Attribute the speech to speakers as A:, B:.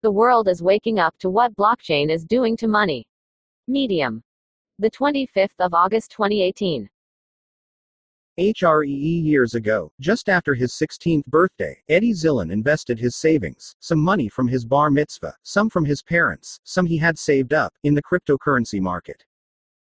A: The world is waking up to what blockchain is doing to money. Medium. The 25th of August 2018.
B: HREE years ago, just after his 16th birthday, Eddie Zillen invested his savings, some money from his bar mitzvah, some from his parents, some he had saved up, in the cryptocurrency market.